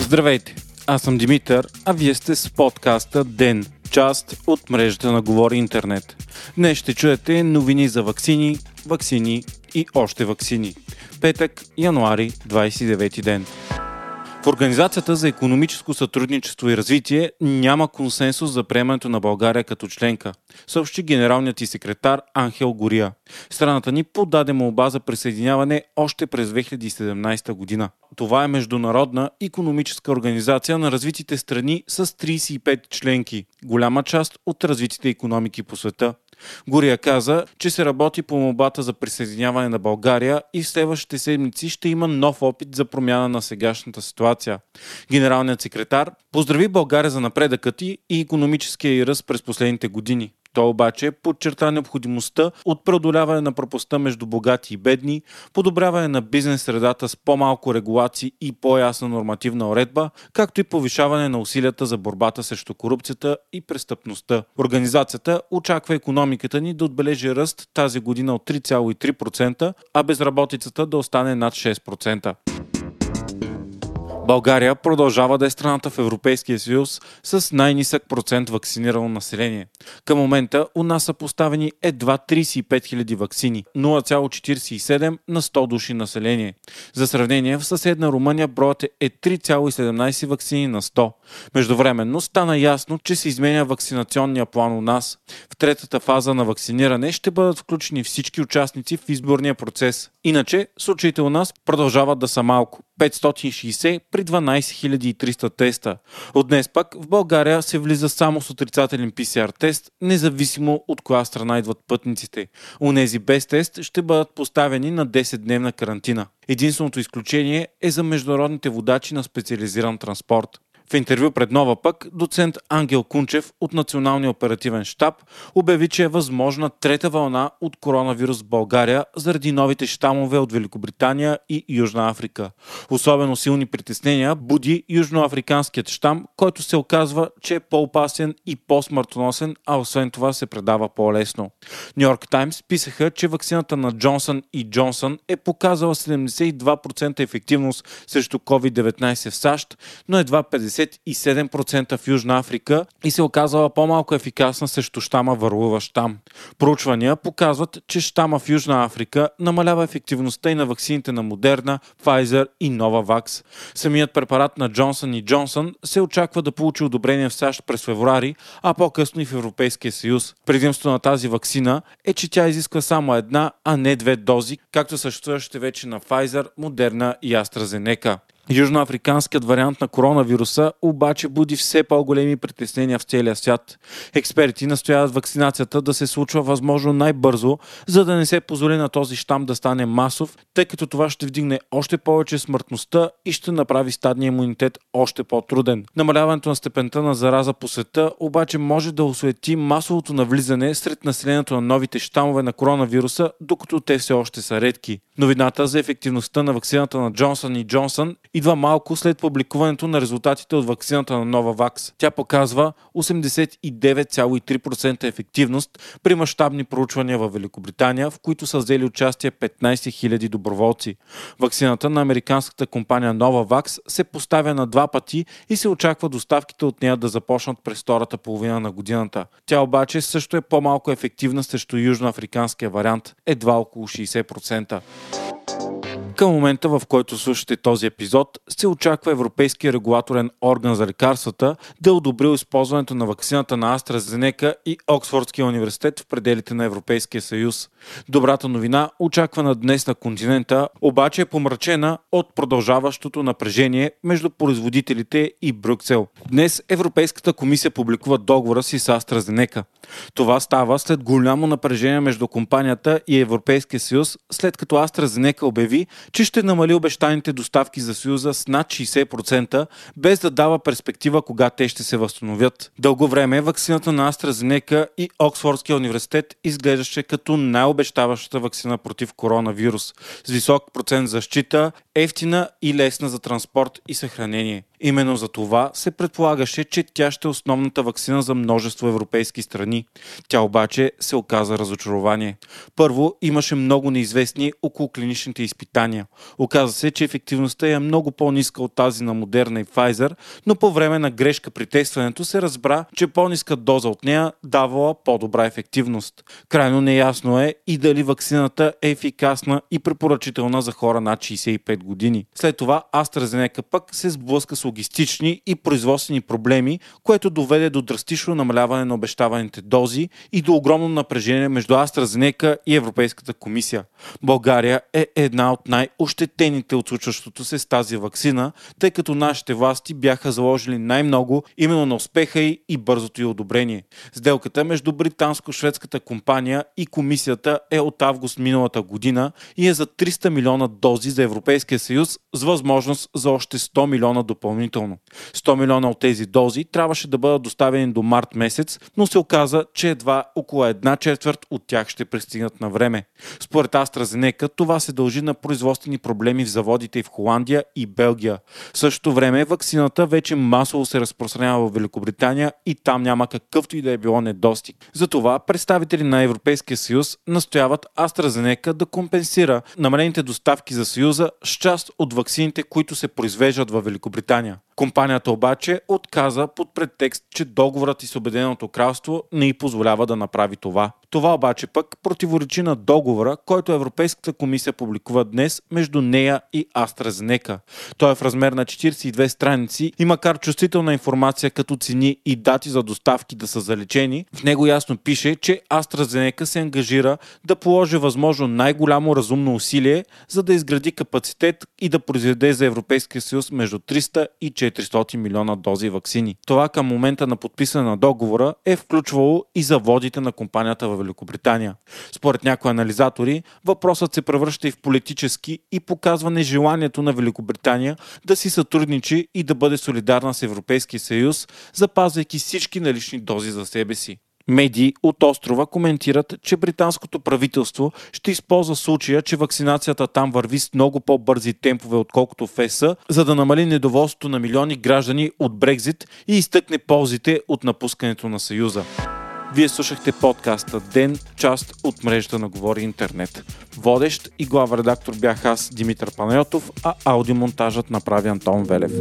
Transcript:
Здравейте, аз съм Димитър, а вие сте с подкаста ДЕН, част от мрежата на Говори Интернет. Днес ще чуете новини за вакцини, вакцини и още вакцини. Петък, януари, 29 ден. В Организацията за економическо сътрудничество и развитие няма консенсус за приемането на България като членка, съобщи генералният и секретар Анхел Гория. Страната ни подаде молба за присъединяване още през 2017 година. Това е международна економическа организация на развитите страни с 35 членки, голяма част от развитите економики по света. Гория каза, че се работи по молбата за присъединяване на България и в следващите седмици ще има нов опит за промяна на сегашната ситуация. Генералният секретар поздрави България за напредъкът и економическия и ръст през последните години. Той обаче подчерта необходимостта от преодоляване на пропаста между богати и бедни, подобряване на бизнес средата с по-малко регулации и по-ясна нормативна уредба, както и повишаване на усилията за борбата срещу корупцията и престъпността. Организацията очаква економиката ни да отбележи ръст тази година от 3,3%, а безработицата да остане над 6%. България продължава да е страната в Европейския съюз с най-нисък процент вакцинирано население. Към момента у нас са поставени едва 35 000 вакцини, 0,47 на 100 души население. За сравнение, в съседна Румъния броят е 3,17 вакцини на 100. Междувременно стана ясно, че се изменя вакцинационния план у нас. В третата фаза на вакциниране ще бъдат включени всички участници в изборния процес. Иначе, случаите у нас продължават да са малко. 560 при 12 300 теста. От днес пък в България се влиза само с отрицателен PCR тест, независимо от коя страна идват пътниците. Унези без тест ще бъдат поставени на 10-дневна карантина. Единственото изключение е за международните водачи на специализиран транспорт. В интервю пред Нова пък, доцент Ангел Кунчев от Националния оперативен штаб обяви, че е възможна трета вълна от коронавирус в България заради новите щамове от Великобритания и Южна Африка. Особено силни притеснения буди южноафриканският щам, който се оказва, че е по-опасен и по-смъртоносен, а освен това се предава по-лесно. Нью Йорк Таймс писаха, че вакцината на Джонсън и Джонсън е показала 72% ефективност срещу COVID-19 в САЩ, но едва 50 57% в Южна Африка и се оказала по-малко ефикасна срещу щама върлува щам. Проучвания показват, че щама в Южна Африка намалява ефективността и на ваксините на Модерна, Pfizer и Novavax. Самият препарат на Джонсън и Джонсън се очаква да получи одобрение в САЩ през февруари, а по-късно и в Европейския съюз. Предимството на тази вакцина е, че тя изисква само една, а не две дози, както съществуващите вече на Pfizer, Модерна и AstraZeneca. Южноафриканският вариант на коронавируса обаче буди все по-големи притеснения в целия свят. Експерти настояват вакцинацията да се случва възможно най-бързо, за да не се позволи на този щам да стане масов, тъй като това ще вдигне още повече смъртността и ще направи стадния имунитет още по-труден. Намаляването на степента на зараза по света обаче може да освети масовото навлизане сред населението на новите щамове на коронавируса, докато те все още са редки. Новината за ефективността на вакцината на Джонсън и Джонсън идва малко след публикуването на резултатите от вакцината на Нова Вакс. Тя показва 89,3% ефективност при мащабни проучвания в Великобритания, в които са взели участие 15 000 доброволци. Вакцината на американската компания Нова Вакс се поставя на два пъти и се очаква доставките от нея да започнат през втората половина на годината. Тя обаче също е по-малко ефективна срещу южноафриканския вариант, едва около 60%. Към момента, в който слушате този епизод, се очаква Европейския регулаторен орган за лекарствата да е използването на вакцината на AstraZeneca и Оксфордския университет в пределите на Европейския съюз. Добрата новина, очаквана днес на континента, обаче е помрачена от продължаващото напрежение между производителите и Брюксел. Днес Европейската комисия публикува договора си с AstraZeneca. Това става след голямо напрежение между компанията и Европейския съюз, след като AstraZeneca обяви, че ще намали обещаните доставки за Съюза с над 60%, без да дава перспектива кога те ще се възстановят. Дълго време вакцината на AstraZeneca и Оксфордския университет изглеждаше като най-обещаващата вакцина против коронавирус, с висок процент защита, ефтина и лесна за транспорт и съхранение. Именно за това се предполагаше, че тя ще е основната вакцина за множество европейски страни страни. Тя обаче се оказа разочарование. Първо, имаше много неизвестни около клиничните изпитания. Оказа се, че ефективността е много по-ниска от тази на Модерна и Pfizer, но по време на грешка при тестването се разбра, че по-ниска доза от нея давала по-добра ефективност. Крайно неясно е и дали вакцината е ефикасна и препоръчителна за хора над 65 години. След това AstraZeneca пък се сблъска с логистични и производствени проблеми, което доведе до драстично намаляване на обещаваните дози и до огромно напрежение между AstraZeneca и Европейската комисия. България е една от най-ощетените от случващото се с тази вакцина, тъй като нашите власти бяха заложили най-много именно на успеха й и бързото й одобрение. Сделката между британско-шведската компания и комисията е от август миналата година и е за 300 милиона дози за Европейския съюз с възможност за още 100 милиона допълнително. 100 милиона от тези дози трябваше да бъдат доставени до март месец, но се оказа, че едва около една четвърт от тях ще пристигнат на време. Според AstraZeneca това се дължи на производствени проблеми в заводите в Холандия и Белгия. В същото време вакцината вече масово се разпространява в Великобритания и там няма какъвто и да е било недостиг. Затова представители на Европейския съюз настояват AstraZeneca да компенсира намалените доставки за Съюза с част от ваксините, които се произвеждат в Великобритания. Компанията обаче отказа под предтекст, че договорът и с Обединеното кралство не й позволява да направи това. Това обаче пък противоречи на договора, който Европейската комисия публикува днес между нея и AstraZeneca. Той е в размер на 42 страници и макар чувствителна информация като цени и дати за доставки да са залечени, в него ясно пише, че AstraZeneca се ангажира да положи възможно най-голямо разумно усилие, за да изгради капацитет и да произведе за Европейския съюз между 300 и 400 милиона дози вакцини. Това към момента на подписане на договора е включвало и заводите на компанията в Великобритания. Според някои анализатори, въпросът се превръща и в политически и показва нежеланието на Великобритания да си сътрудничи и да бъде солидарна с Европейския съюз, запазвайки всички налични дози за себе си. Медии от острова коментират, че британското правителство ще използва случая, че вакцинацията там върви с много по-бързи темпове, отколкото в ЕС, за да намали недоволството на милиони граждани от Брекзит и изтъкне ползите от напускането на Съюза. Вие слушахте подкаста Ден, част от мрежата на Говори Интернет. Водещ и глава редактор бях аз, Димитър Панайотов, а аудиомонтажът направи Антон Велев.